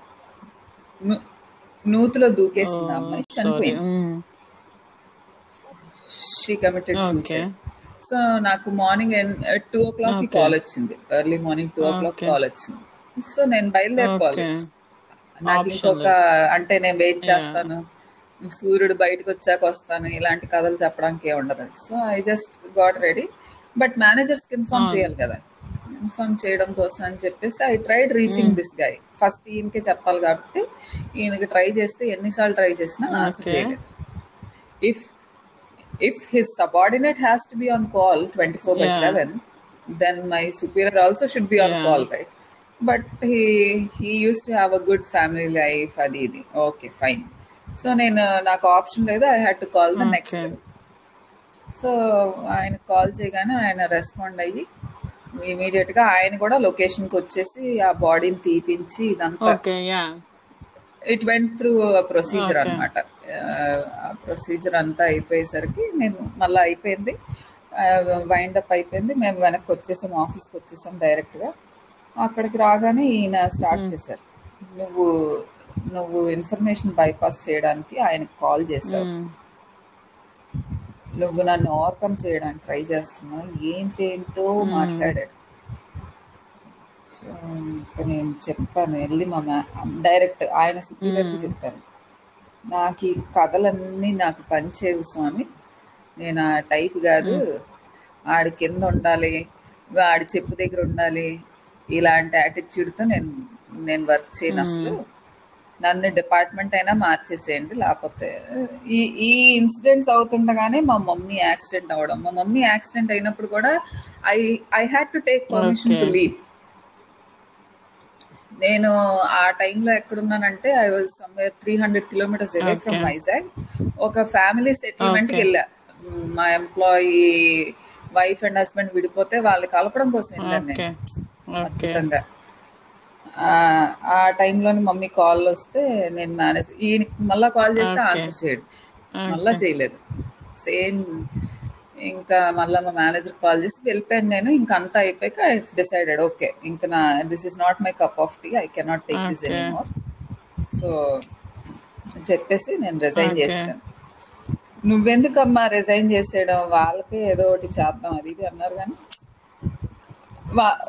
నూతిలో దూకేసింది ఆ అమ్మాయి చనిపోయింది. షీ కమిటెడ్ సూసైడ్ సో నాకు morning two o'clock call వచ్చింది. Early morning two o'clock call వచ్చింది. సో నేను బయలుదేరిపోవాలి నాకు ఇంకొక అంటే నేను వెయిట్ చేస్తాను. సూర్యుడు బయటకు వచ్చాక వస్తాను ఇలాంటి కథలు చెప్పడానికి ఏ ఉండదు. So I just got ready but మేనేజర్స్కి inform అవును చేయాలి కదా. ఇన్ఫార్మ్ చేయడం కోసం అని చెప్పేసి I tried reaching this guy first ఈయనకే చెప్పాలి కాబట్టి ఈయనకి ట్రై చేస్తే ఎన్నిసార్లు ట్రై చేసినా ఆన్సర్ ఓకే. చేయలేదు. If if his subordinate has to be on call 24 by yeah 7 then my superior also should be on yeah call right? But he he used to have a good family life అది ఇది. Okay fine so నేను నాకు option లేదు. I had to call the next so ఆయన call చేయగానే ఆయన respond అయ్యి immediate గా ఆయన కూడా లొకేషన్కి వచ్చేసి ఆ బాడీని తీపించి ఇదంతా ఇట్ వెంట్ త్రూ ప్రొసీజర్ అనమాట ఆ ప్రొసీజర్ అంతా అయిపోయేసరికి నేను మళ్ళీ అయిపోయింది. వైండ్ అప్ అయిపోయింది. మేము వెనక్కి వచ్చేసాం ఆఫీస్కి వచ్చేసాం డైరెక్ట్గా అక్కడికి రాగానే ఈయన స్టార్ట్ చేశారు. నువ్వు నువ్వు ఇన్ఫర్మేషన్ బైపాస్ చేయడానికి ఆయనకు కాల్ చేశావు. నువ్వు నన్ను ఓవర్కమ్ చేయడానికి ట్రై చేస్తున్నావు. ఏంటేంటో మాట్లాడాడు. సో ఇంకా నేను చెప్పాను వెళ్ళి మా డైరెక్ట్ ఆయన సుపీరియర్కి చెప్పాను. నాకు ఈ కథలన్నీ నాకు పనిచేవు స్వామి. నేను ఆ టైప్ కాదు. ఆడి కింద ఉండాలి ఆడి చెప్పు దగ్గర ఉండాలి. ఇలాంటి యాటిట్యూడ్తో నేను నేను వర్క్ చేయను అసలు. నన్ను డిపార్ట్మెంట్ అయినా మార్చేసేయండి. లేకపోతే ఈ ఈ ఇన్సిడెంట్స్ అవుతుండగానే మా మమ్మీ యాక్సిడెంట్ అవ్వడం. మా మమ్మీ యాక్సిడెంట్ అయినప్పుడు కూడా I I had to take permission to leave. నేను ఆ టైంలో ఎక్కడున్నానంటే I was somewhere three hundred kilometres away from Vizag. ఒక ఫ్యామిలీ సెటిల్మెంట్కి వెళ్ళా. మా ఎంప్లాయీ వైఫ్ అండ్ హస్బెండ్ విడిపోతే వాళ్ళు కలపడం కోసం వెళ్ళాను నేను. అద్భుతంగా. ఆ టైంలోని మమ్మీ కాల్ వస్తే నేను మేనేజ్ ఈయన మళ్ళా కాల్ చేస్తే ఆన్సర్ చేయడు. మళ్ళా చేయలేదు. సేమ్ ఇంకా మళ్ళీ మా మేనేజర్ కాల్ చేసి వెళ్ళిపోయాను నేను. ఇంకా అంతా అయిపోయాక ఐ డిసైడెడ్ ఓకే ఇంకా నా this is not my cup of tea I cannot take this okay. Anymore so చెప్పేసి నేను రిజైన్ చేసాను నువ్వెందుకమ్మా రిజైన్ చేసేయడం? వాళ్ళకే ఏదో ఒకటి చేద్దాం. అది ఇది అన్నారు కానీ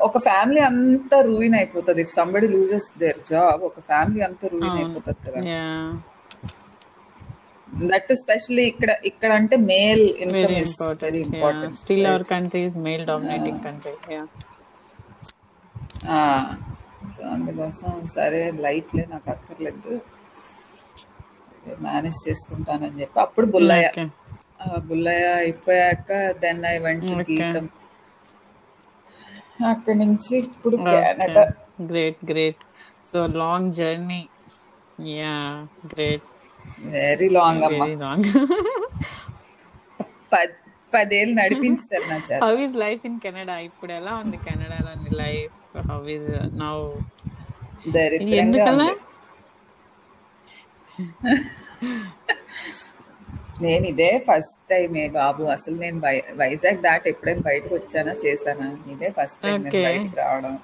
ఒక ఫ్యామిలీ అంతా రూయిన్ అయిపోతుంది. If somebody loses their job ఒక ఫ్యామిలీ అంతా రూయిన్ అయిపోతుంది కదా. దట్ స్పెషల్లీ ఇక్కడ ఇక్కడ అంటే male income is very important still our country is male dominating country yeah so అందుకోసం సరే లైట్లే నాకు అక్కర్లేదు. మేనేజ్ చేసుకుంటానని చెప్పి. అప్పుడు బుల్లయ్య. బుల్లయ్య అయిపోయాక దెన్ ఐ వెంట్ గీతం అక్కడి నుంచి ఇప్పుడు okay Canada great great so long journey yeah great very long అమ్మ వెరీ లాంగ్ పద్ పదేళ్ళు నడిపించారు నా చేత how is life in Canada ఇప్పుడు ఎలా ఉంది కెనడాలోని లైఫ్ హౌ ఈస్ నౌ దరిద్రంగా ఎందుకలా ఉంది నేను ఇదే ఫస్ట్ టైం బాబు. అసలు నేను వైజాగ్ దాటి ఎప్పుడైనా బయటకు వచ్చానా చేశానా? ఇదే ఫస్ట్ టైం నేను బయటికి రావడం.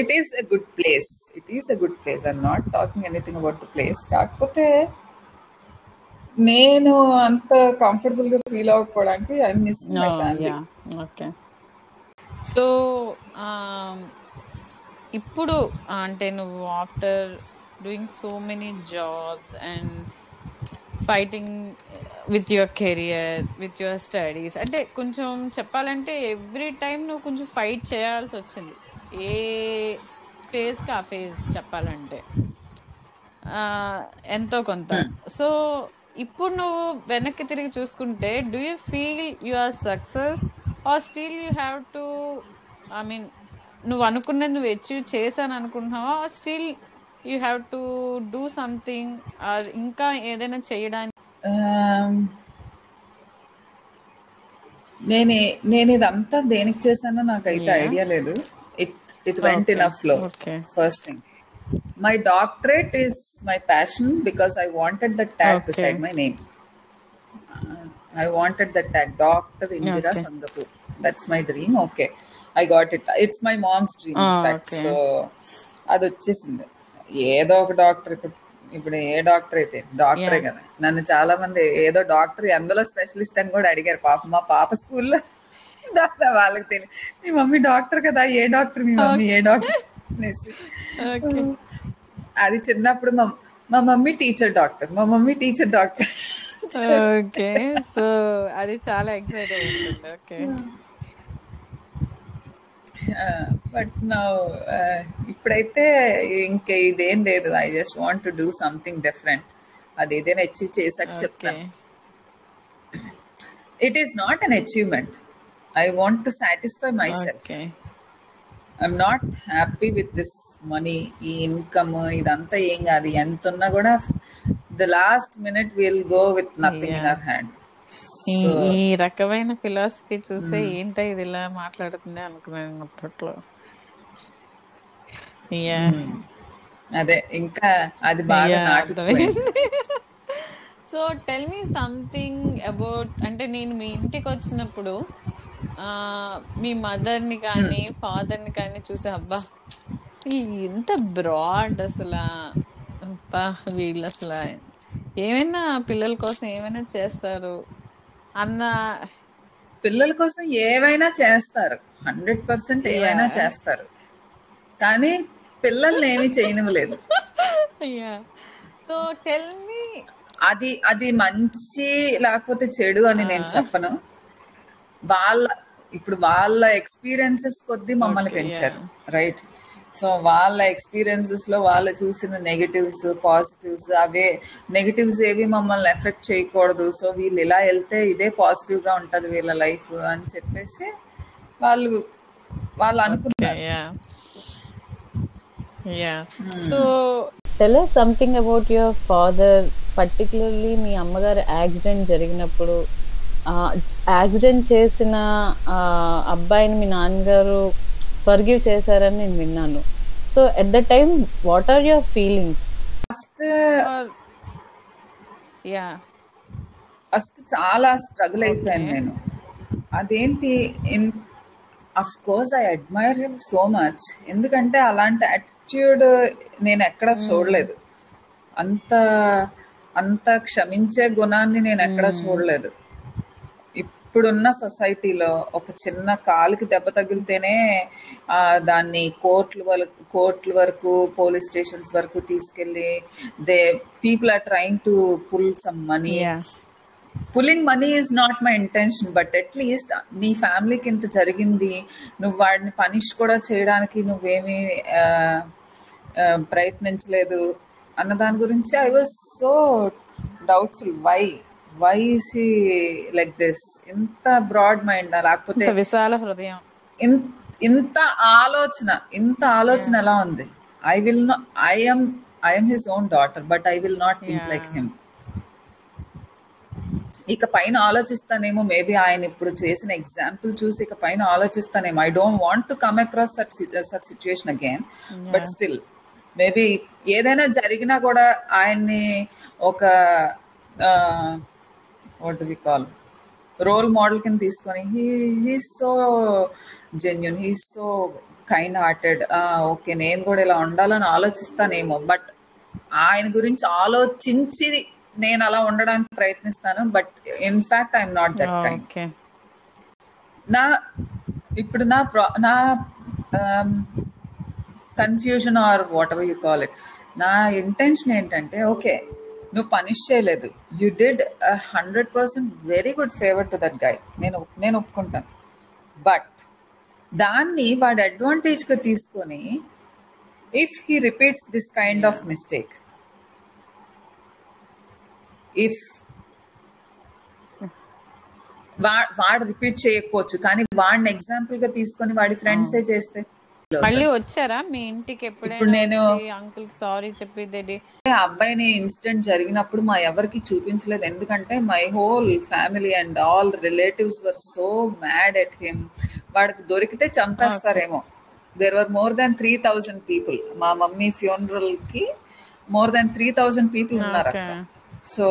It is a good place it is a good place I'm not talking anything about the place కాకపోతే నేను అంత కంఫర్టబుల్గా feel అవ్వకపోవడానికి I miss my family yeah okay so ఇప్పుడు అంటే నువ్వు after doing so many jobs and fighting with your career with your studies అంటే కొంచెం చెప్పాలంటే ఎవ్రీ టైం నువ్వు కొంచెం ఫైట్ చేయాల్సి వచ్చింది. ఏ ఫేజ్కి ఆ ఫేజ్ చెప్పాలంటే. ఎంతో కొంత. సో ఇప్పుడు నువ్వు వెనక్కి తిరిగి చూసుకుంటే do you feel you are success or still you have to I mean నువ్వు అనుకున్నది నువ్వు అచీవ్ చేశాను అనుకుంటున్నావా still you have to do something or ఇంకా ఏదైనా చేయడానికి? నేను నేను ఇదంతా దేనికి చేశానో నాకైతే యా ఐడియా లేదు. It it went in a flow okay first thing my doctorate is my passion because I wanted the tag beside my name I wanted the tag doctor Indira Singapore that's my dream okay I got it it's my mom's dream so అది వచ్చేసింది ఏదో ఒక doctor ఇప్పుడు ఏ doctor అయితే డాక్టరే కదా. నన్ను చాలా మంది ఏదో డాక్టర్ ఎందులో స్పెషలిస్ట్ అని కూడా అడిగారు. పాప మా పాప స్కూల్లో వాళ్ళకి తెలియదు మీ మమ్మీ డాక్టర్ కదా ఏ డాక్టర్ మీ మమ్మీ ఏ డాక్టర్ అనేసి. అది చిన్నప్పుడు మా మా మమ్మీ టీచర్ డాక్టర్ మా mummy teacher doctor. Okay so అది చాలా ఎక్సైట్ ఓకే బట్ నా ఇప్పుడైతే ఇంకా ఇదేం లేదు. I just want to do something different అది ఏదైనా అచీవ్ చేసాక చెప్తాను it is not an achievement I want to satisfy my self okay I'm not happy with this money ఈ ఇన్కమ్ ఇదంతా ఏం కాదు ఎంత ఉన్నా కూడా the last minute will go with nothing in our hand ఈ రకమైన ఫిలాసఫీ చూస్తే ఏంటో ఇది ఇలా మాట్లాడుతుంది అనుకున్నాను అప్పట్లో. అదే ఇంకా అది బాగా so tell me something about అంటే నేను మీ ఇంటికి వచ్చినప్పుడు ఆ, మీ మదర్ని కానీ ఫాదర్ని కానీ చూసి అబ్బా ఎంత బ్రాడ్ అసలు. అబ్బా వీళ్ళు అసలు ఏమైనా పిల్లల కోసం ఏమైనా చేస్తారు? పిల్లల కోసం ఏవైనా చేస్తారు. హండ్రెడ్ పర్సెంట్ ఏవైనా చేస్తారు. కానీ పిల్లల్ని ఏమీ చేయనివ్వలేదు. సో టెల్ మీ అది అది మంచి లేకపోతే చెడు అని నేను చెప్పను. వాళ్ళ ఇప్పుడు వాళ్ళ ఎక్స్పీరియన్సెస్ కొద్దీ మమ్మల్ని పెంచారు. రైట్ సో వాళ్ళ ఎక్స్పీరియన్సెస్లో వాళ్ళు చూసిన నెగటివ్స్ పాజిటివ్స్ అవే నెగటివ్స్ ఏవి మమ్మల్ని ఎఫెక్ట్ చేయకూడదు. సో వీళ్ళు ఇలా వెళ్తే ఇదే పాజిటివ్గా ఉంటది వీళ్ళ లైఫ్ అని చెప్పేసి వాళ్ళు వాళ్ళు అనుకున్నారు. tell us something about your father particularly మీ అమ్మగారు యాక్సిడెంట్ జరిగినప్పుడు. యాక్సిడెంట్ చేసిన ఆ, అబ్బాయిని మీ నాన్నగారు ఫర్గివ్ చేశారని నేను విన్నాను. So at the time what are your feelings first yeah first చాలా స్ట్రగుల్ అయిపోయాను నేను. అదేంటి in of course I admire him so much ఎందుకంటే అలాంటి యాటిట్యూడ్ నేను ఎక్కడ చూడలేదు. అంత అంత క్షమించే గుణాన్ని నేను ఎక్కడ చూడలేదు. ఇప్పుడున్న సొసైటీలో ఒక చిన్న కాలుకి దెబ్బ తగిలితేనే ఆ, దాన్ని కోర్టుల వరకు కోర్టుల వరకు పోలీస్ స్టేషన్స్ వరకు తీసుకెళ్ళి they people are trying to pull some money yeah pulling money is not my intention but at least నీ ఫ్యామిలీకి ఇంత జరిగింది నువ్వు వాడిని పనిష్ కూడా చేయడానికి నువ్వేమీ ప్రయత్నించలేదు అన్న దాని గురించి I was so doubtful why why he like this ఇంత బ్రాడ్ మైండ్ లేకపోతే విశాల హృదయం. ఇంత ఆలోచన ఇంత ఆలోచన ఎలా ఉంది? I will not I'm I'm his own daughter but I will not think like him ఇక పైన ఆలోచిస్తానేమో మేబీ ఆయన ఇప్పుడు చేసిన ఎగ్జాంపుల్ చూసి ఇక పైన ఆలోచిస్తానేమో. I don't want to come across such such situation again but still maybe ఏదైనా జరిగినా కూడా ఆయన్ని ఒక what we call. Role model కింద తీసుకొని he he's so genuine he's so kind hearted. Okay నేను కూడా ఇలా ఉండాలని ఆలోచిస్తానేమో బట్ ఆయన గురించి ఆలోచించి నేను అలా ఉండడానికి ప్రయత్నిస్తాను but in fact I'm not that kind. నా ఇప్పుడు నా నా confusion or whatever you call it. నా ఇంటెన్షన్ ఏంటంటే ఓకే నువ్వు పనిష్ చేయలేదు. You did hundred percent very good favour to that guy నేను నేను ఒప్పుకుంటాను. బట్ దాన్ని వాడి అడ్వాంటేజ్గా తీసుకొని if he repeats this kind of mistake if వా- వాడు రిపీట్ చేయకపోవచ్చు. కానీ వాడిని ఎగ్జాంపుల్గా తీసుకొని వాడి ఫ్రెండ్సే చేస్తే మళ్ళీ వచ్చారా? మీ ఇంటికి ఎప్పుడైనా నేను- అంకుల్ సారీ చెప్పి డాడీ ఆ అబ్బాయిని ఇన్సిడెంట్ జరిగినప్పుడు మా ఎవరికి చూపించలేదు. ఎందుకంటే my whole family and all relatives were so mad at him వాడికి దొరికితే చంపేస్తారేమో. There were more than three thousand people మా mummy ఫ్యూనరల్కి more than three thousand people ఉన్నారు so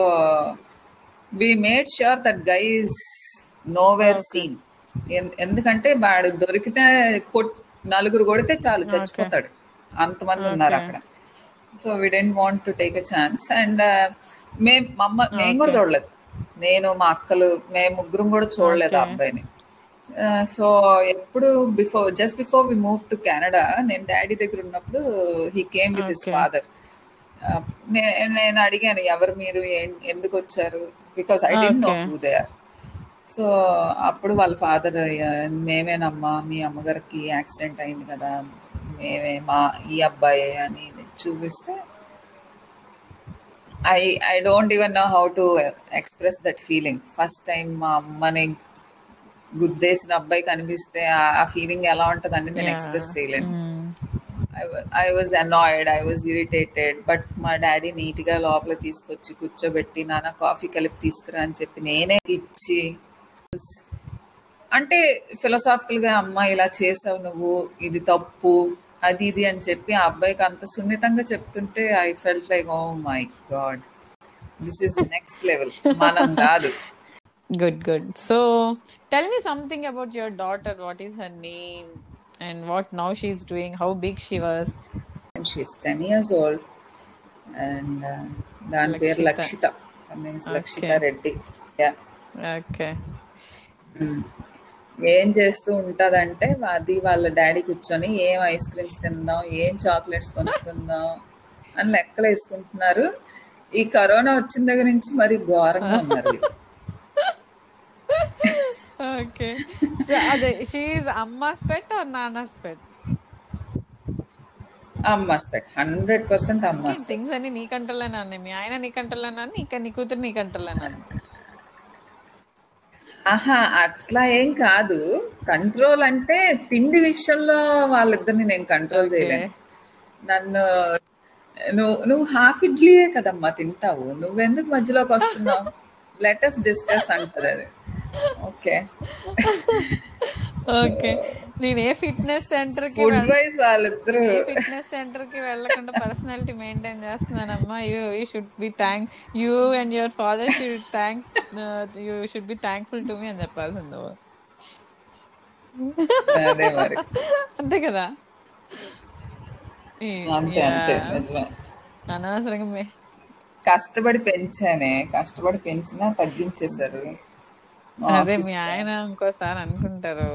we made sure that guy is nowhere seen ఎందుకంటే వాడు దొరికితే కొట్ నలుగురు కొడితే చాలు చచ్చిపోతాడు. అంతమంది ఉన్నారు అక్కడ. So we didn't want to take a chance and మేము మమ్మ మేము కూడా చూడలేదు. నేను మా అక్కలు మేము ముగ్గురం కూడా చూడలేదు ఆ అబ్బాయిని. సో ఎప్పుడు before just before we move to Canada నేను డాడీ దగ్గర ఉన్నప్పుడు he came with his father నేను అడిగాను ఎవరు మీరు? ఎందుకు వచ్చారు? Because I don't know who they are so అప్పుడు వాళ్ళ ఫాదర్ మేమేనమ్మా మీ అమ్మగారికి యాక్సిడెంట్ అయింది కదా మేమే మా ఈ అబ్బాయి అని చూపిస్తే I I don't even know how to express that feeling first time మా అమ్మని గుద్దేసిన అబ్బాయి కనిపిస్తే ఆ- ఫీలింగ్ ఎలా ఉంటుందని నేను ఎక్స్ప్రెస్ చేయలేను. I was annoyed I was irritated but మా డాడీ నీట్గా లోపల తీసుకొచ్చి కూర్చోబెట్టి నాన్న కాఫీ కలిపి తీసుకురా అని చెప్పి నేనే ఇచ్చి అంటే ఫిలసాఫికల్గా అమ్మ ఇలా చేసావు నువ్వు ఇది తప్పు అది ఇది అని చెప్పి ఆ అబ్బాయికి అంత సున్నితంగా చెప్తుంటే I felt like oh my god this is next level మనం కాదు Good, good. So, tell me something about your daughter. What is her name? And what now she's doing? How big she was? And she's ten years old and దాని పేరు Lakshita Lakshita Reddy yeah Okay. ఏం చేస్తూ ఉంటదంటే అది వాళ్ళ daddy కూర్చొని ఏం ice creams తిందాం ఏం చాక్లెట్స్ కొనుక్కుందాం అని లెక్కలు వేసుకుంటున్నారు. ఈ కరోనా వచ్చిన దగ్గర నుంచి మరి ఘోరంగా ఉన్నారు. So, are she is Amma's pet or Nana's pet? అమ్మాస్ పెట్ హండ్రెడ్ పర్సెంట్ అమ్మాస్ థింగ్స్ అన్ని నీ కంట్రోల్లోనే ఉన్నాయి. మీ ఆయన నీ కంట్రోల్లోనే నీ నీ కూతురు నీ కంట్రోల్లోనే ఆహా అట్లా ఏం కాదు. కంట్రోల్ అంటే తిండి విషయంలో వాళ్ళిద్దరిని నేను కంట్రోల్ చేయలేను. నన్ను నువ్వు నువ్వు హాఫ్ ఇడ్లీయే కదమ్మా తింటావు. నువ్వెందుకు మధ్యలోకి వస్తున్నావు? లెటస్ డిస్కస్ అంటది అది. ఓకే. ఓకే. నేను ఏ ఫిట్నెస్ సెంటర్కి ఫుడ్ వాళ్ళిద్దరు. ఫిట్నెస్ సెంటర్కి వెళ్ళకుండా personality maintain చేస్తున్నానమ్మా. You you should be thank you and your father should thank you should be thankful to me అని చెప్పాల్సింది. అంతే కదా? అనవసరంగా కష్టపడి పెంచానే కష్టపడి పెంచినా తగ్గించేశారు. అదే మీ ఆయన ఇంకోసారి అనుకుంటారు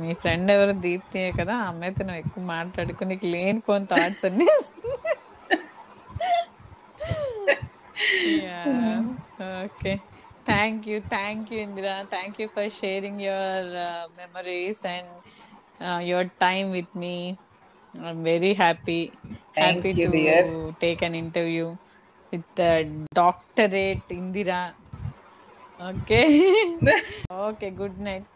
మీ ఫ్రెండ్ ఎవరు దీప్తి కదా ఆ అమ్మాయితో నువ్వు ఎక్కువ మాట్లాడుకుని నీకు లేని పోని థాట్స్ అన్ని okay thank you thank you Indira thank you for sharing your memories and your time with me very happy happy to. Take an interview with doctorate Indira okay okay good night